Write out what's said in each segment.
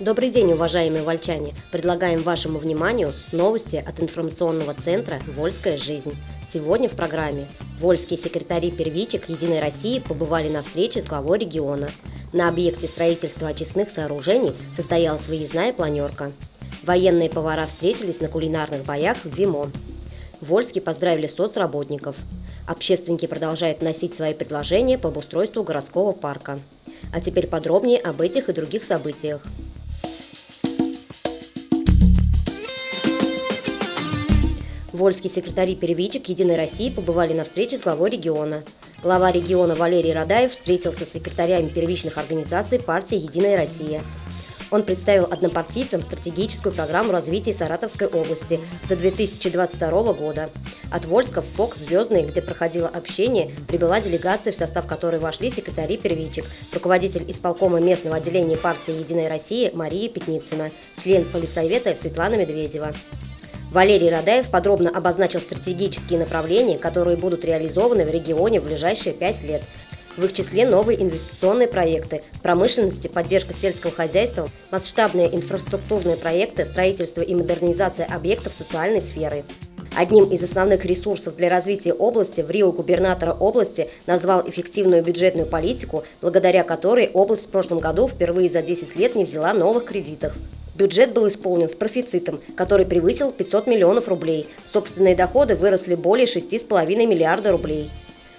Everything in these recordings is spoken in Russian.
Добрый день, уважаемые вольчане! Предлагаем вашему вниманию новости от информационного центра «Вольская жизнь». Сегодня в программе вольские секретари первичек «Единой России» побывали на встрече с главой региона. На объекте строительства очистных сооружений состоялась выездная планерка. Военные повара встретились на кулинарных боях в Вимо. Вольске поздравили соцработников. Общественники продолжают вносить свои предложения по обустройству городского парка. А теперь подробнее об этих и других событиях. Вольские секретари первичек «Единой России» побывали на встрече с главой региона. Глава региона Валерий Радаев встретился с секретарями первичных организаций партии «Единая Россия». Он представил однопартийцам стратегическую программу развития Саратовской области до 2022 года. От Вольска в ФОК «Звездный», где проходило общение, прибыла делегация, в состав которой вошли секретари первичек, руководитель исполкома местного отделения партии «Единая Россия» Мария Пятницына, член полисовета Светлана Медведева. Валерий Радаев подробно обозначил стратегические направления, которые будут реализованы в регионе в ближайшие пять лет. В их числе новые инвестиционные проекты, промышленности, поддержка сельского хозяйства, масштабные инфраструктурные проекты, строительство и модернизация объектов социальной сферы. Одним из основных ресурсов для развития области в Рио губернатора области назвал эффективную бюджетную политику, благодаря которой область в прошлом году впервые за 10 лет не взяла новых кредитов. Бюджет был исполнен с профицитом, который превысил 500 миллионов рублей. Собственные доходы выросли более 6,5 миллиарда рублей.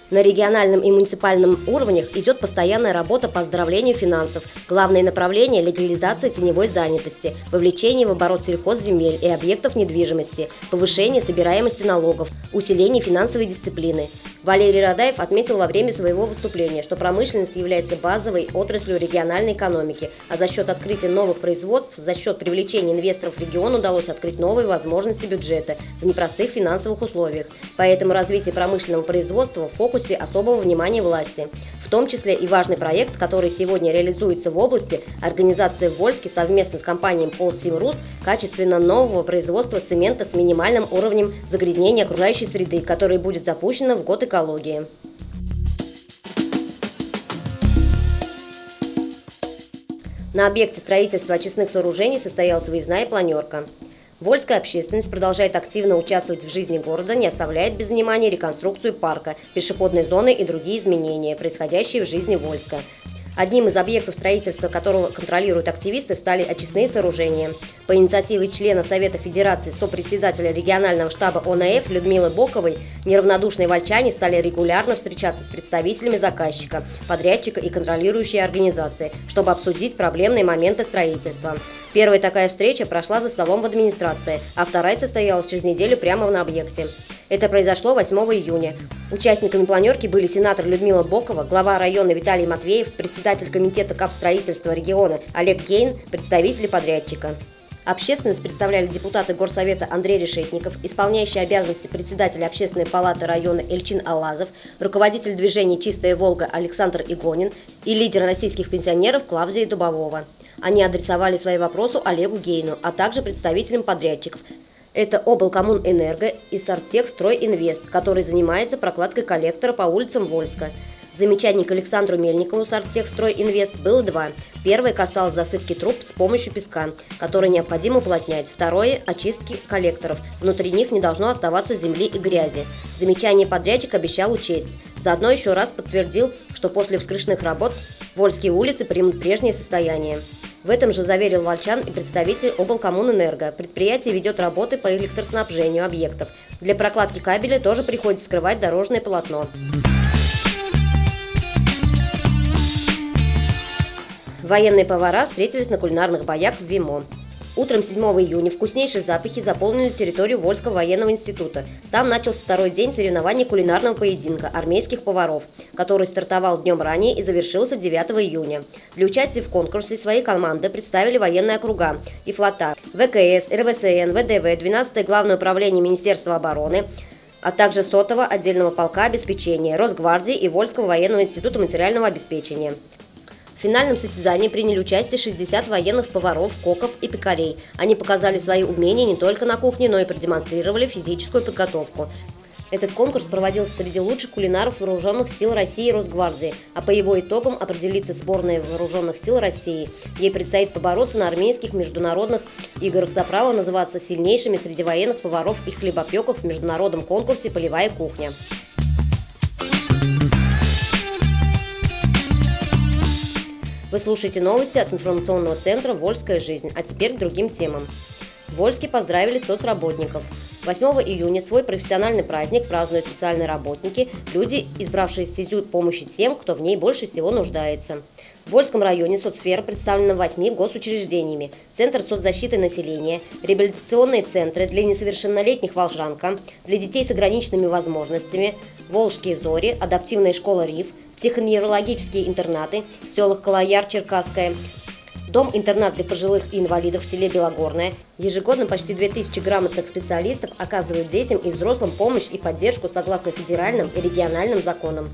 На региональном и муниципальном уровнях идет постоянная работа по оздоровлению финансов. Главное направление – легализация теневой занятости, вовлечение в оборот сельхозземель и объектов недвижимости, повышение собираемости налогов, усиление финансовой дисциплины. Валерий Радаев отметил во время своего выступления, что промышленность является базовой отраслью региональной экономики, а за счет открытия новых производств, за счет привлечения инвесторов в регион удалось открыть новые возможности бюджета в непростых финансовых условиях. Поэтому развитие промышленного производства в фокусе особого внимания власти. В том числе и важный проект, который сегодня реализуется в области, организация в Вольске совместно с компанией «Полсимрус» качественно нового производства цемента с минимальным уровнем загрязнения окружающей среды, который будет запущено в год экологии. На объекте строительства очистных сооружений состоялась выездная планерка. Вольская общественность продолжает активно участвовать в жизни города, не оставляет без внимания реконструкцию парка, пешеходной зоны и другие изменения, происходящие в жизни Вольска. Одним из объектов строительства которого контролируют активисты стали очистные сооружения. По инициативе члена Совета Федерации, сопредседателя регионального штаба ОНФ Людмилы Боковой, неравнодушные вольчане стали регулярно встречаться с представителями заказчика, подрядчика и контролирующей организации, чтобы обсудить проблемные моменты строительства. Первая такая встреча прошла за столом в администрации, а вторая состоялась через неделю прямо на объекте. Это произошло 8 июня. Участниками планерки были сенатор Людмила Бокова, глава района Виталий Матвеев, председатель комитета капстроительства региона Олег Гейн, представители подрядчика. Общественность представляли депутаты Горсовета Андрей Решетников, исполняющий обязанности председателя Общественной палаты района Эльчин Алазов, руководитель движения «Чистая Волга» Александр Игонин и лидер российских пенсионеров Клавдия Дубового. Они адресовали свои вопросы Олегу Гейну, а также представителям подрядчиков, это облкоммунэнерго и Сартехстройинвест, который занимается прокладкой коллектора по улицам Вольска. Замечаний к Александру Мельникову Сартехстройинвест было два. Первое касалось засыпки труб с помощью песка, который необходимо уплотнять. Второе – очистки коллекторов. Внутри них не должно оставаться земли и грязи. Замечание подрядчик обещал учесть. Заодно еще раз подтвердил, что после вскрышных работ Вольские улицы примут прежнее состояние. В этом же заверил Вольчан и представитель облкоммунэнерго. Предприятие ведет работы по электроснабжению объектов. Для прокладки кабеля тоже приходится скрывать дорожное полотно. Военные повара встретились на кулинарных боях в Вимо. Утром 7 июня вкуснейшие запахи заполнили территорию Вольского военного института. Там начался второй день соревнований кулинарного поединка армейских поваров, который стартовал днем ранее и завершился 9 июня. Для участия в конкурсе свои команды представили военные округа и флота, ВКС, РВСН, ВДВ, 12 Главное управление Министерства обороны, а также сотого отдельного полка обеспечения, Росгвардии и Вольского военного института материального обеспечения. В финальном состязании приняли участие 60 военных поваров, коков и пекарей. Они показали свои умения не только на кухне, но и продемонстрировали физическую подготовку. Этот конкурс проводился среди лучших кулинаров вооруженных сил России и Росгвардии, а по его итогам определится сборная вооруженных сил России. Ей предстоит побороться на армейских международных играх за право называться сильнейшими среди военных поваров и хлебопеков в международном конкурсе «Полевая кухня». Вы слушаете новости от информационного центра «Вольская жизнь», а теперь к другим темам. В Вольске поздравили соцработников. 8 июня свой профессиональный праздник празднуют социальные работники, люди, избравшие стезю помощи тем, кто в ней больше всего нуждается. В Вольском районе соцсфера представлена восьми госучреждениями. Центр соцзащиты населения, реабилитационные центры для несовершеннолетних «Волжанка», для детей с ограниченными возможностями, Волжские зори, адаптивная школа «Риф», психоневрологические интернаты в селах Калаяр, Черкасская, Дом-интернат для пожилых и инвалидов в селе Белогорное. Ежегодно почти 2000 грамотных специалистов оказывают детям и взрослым помощь и поддержку согласно федеральным и региональным законам.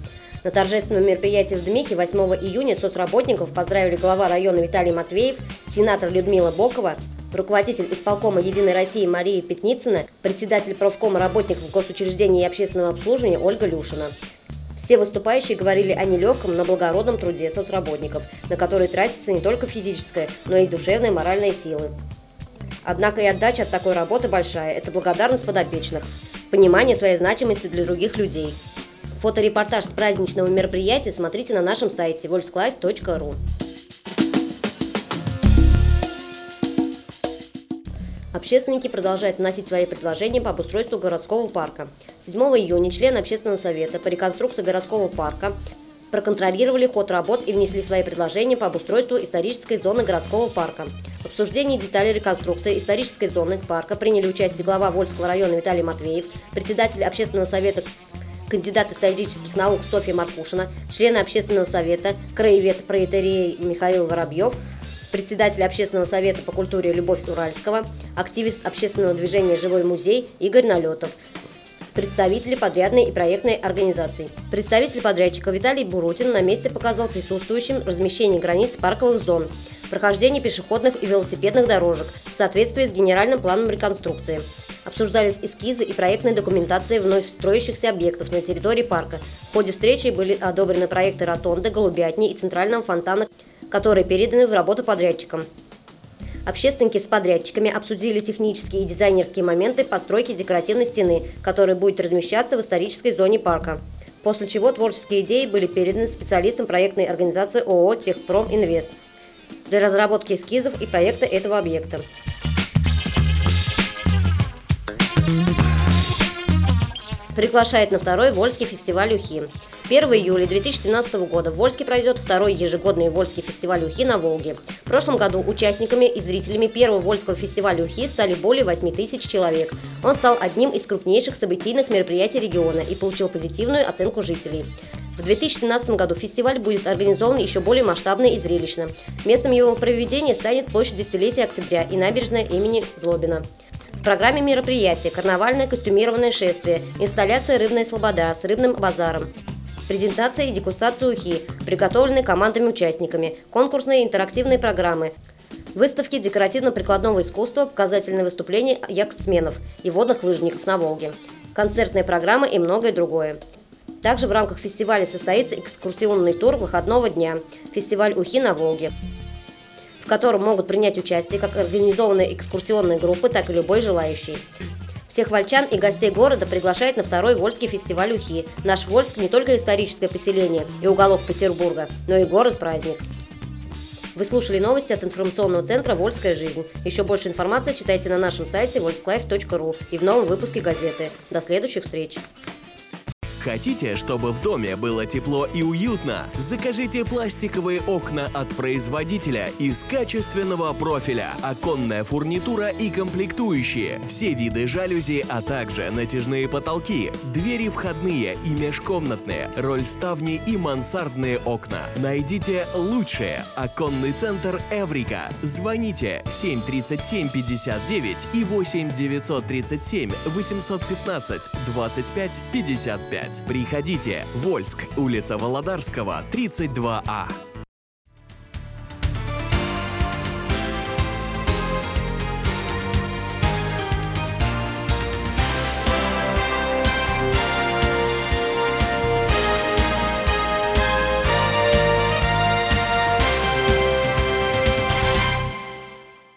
На торжественном мероприятии в Дмике 8 июня соцработников поздравили глава района Виталий Матвеев, сенатор Людмила Бокова, руководитель исполкома «Единой России» Мария Пятницына, председатель профкома работников госучреждений и общественного обслуживания Ольга Люшина. Все выступающие говорили о нелегком, но благородном труде соцработников, на который тратится не только физическая, но и душевная и моральная силы. Однако и отдача от такой работы большая – это благодарность подопечных, понимание своей значимости для других людей. Фоторепортаж с праздничного мероприятия смотрите на нашем сайте volsclife.ru. Общественники продолжают вносить свои предложения по обустройству городского парка. 7 июня члены общественного совета по реконструкции городского парка проконтролировали ход работ и внесли свои предложения по обустройству исторической зоны городского парка. В обсуждении деталей реконструкции исторической зоны парка приняли участие глава Вольского района Виталий Матвеев, председатель общественного совета кандидат исторических наук Софья Маркушина, члены общественного совета, краевед проетерей Михаил Воробьев, председатель общественного совета по культуре Любовь Уральского, активист общественного движения «Живой музей» Игорь Налетов, представители подрядной и проектной организации. Представитель подрядчика Виталий Бурутин на месте показал присутствующим размещение границ парковых зон, прохождение пешеходных и велосипедных дорожек в соответствии с генеральным планом реконструкции. Обсуждались эскизы и проектные документации вновь строящихся объектов на территории парка. В ходе встречи были одобрены проекты ротонды, голубятни и центрального фонтана которые переданы в работу подрядчикам. Общественники с подрядчиками обсудили технические и дизайнерские моменты постройки декоративной стены, которая будет размещаться в исторической зоне парка. После чего творческие идеи были переданы специалистам проектной организации ООО «Техпром Инвест» для разработки эскизов и проекта этого объекта. Приглашает на второй Вольский фестиваль УХИ. 1 июля 2017 года в Вольске пройдет второй ежегодный Вольский фестиваль УХИ на Волге. В прошлом году участниками и зрителями первого Вольского фестиваля УХИ стали более 8 тысяч человек. Он стал одним из крупнейших событийных мероприятий региона и получил позитивную оценку жителей. В 2017 году фестиваль будет организован еще более масштабно и зрелищно. Местом его проведения станет площадь десятилетия октября и набережная имени Злобина. В программе мероприятия карнавальное костюмированное шествие, инсталляция «Рыбная слобода» с рыбным базаром, презентация и дегустация ухи, приготовленные командами-участниками, конкурсные интерактивные программы, выставки декоративно-прикладного искусства, показательные выступления яхтсменов и водных лыжников на Волге, концертная программа и многое другое. Также в рамках фестиваля состоится экскурсионный тур выходного дня «Фестиваль Ухи на Волге», в котором могут принять участие как организованные экскурсионные группы, так и любой желающий. Всех вольчан и гостей города приглашает на второй Вольский фестиваль Ухи. Наш Вольск не только историческое поселение и уголок Петербурга, но и город-праздник. Вы слушали новости от информационного центра «Вольская жизнь». Еще больше информации читайте на нашем сайте volsklife.ru и в новом выпуске газеты. До следующих встреч! Хотите, чтобы в доме было тепло и уютно? Закажите пластиковые окна от производителя из качественного профиля, оконная фурнитура и комплектующие, все виды жалюзи, а также натяжные потолки, двери входные и межкомнатные, роль ставни и мансардные окна. Найдите лучшее. Оконный центр Эврика. Звоните 737 59 и 8 937 815 25 55. Приходите. Вольск, улица Володарского, 32А.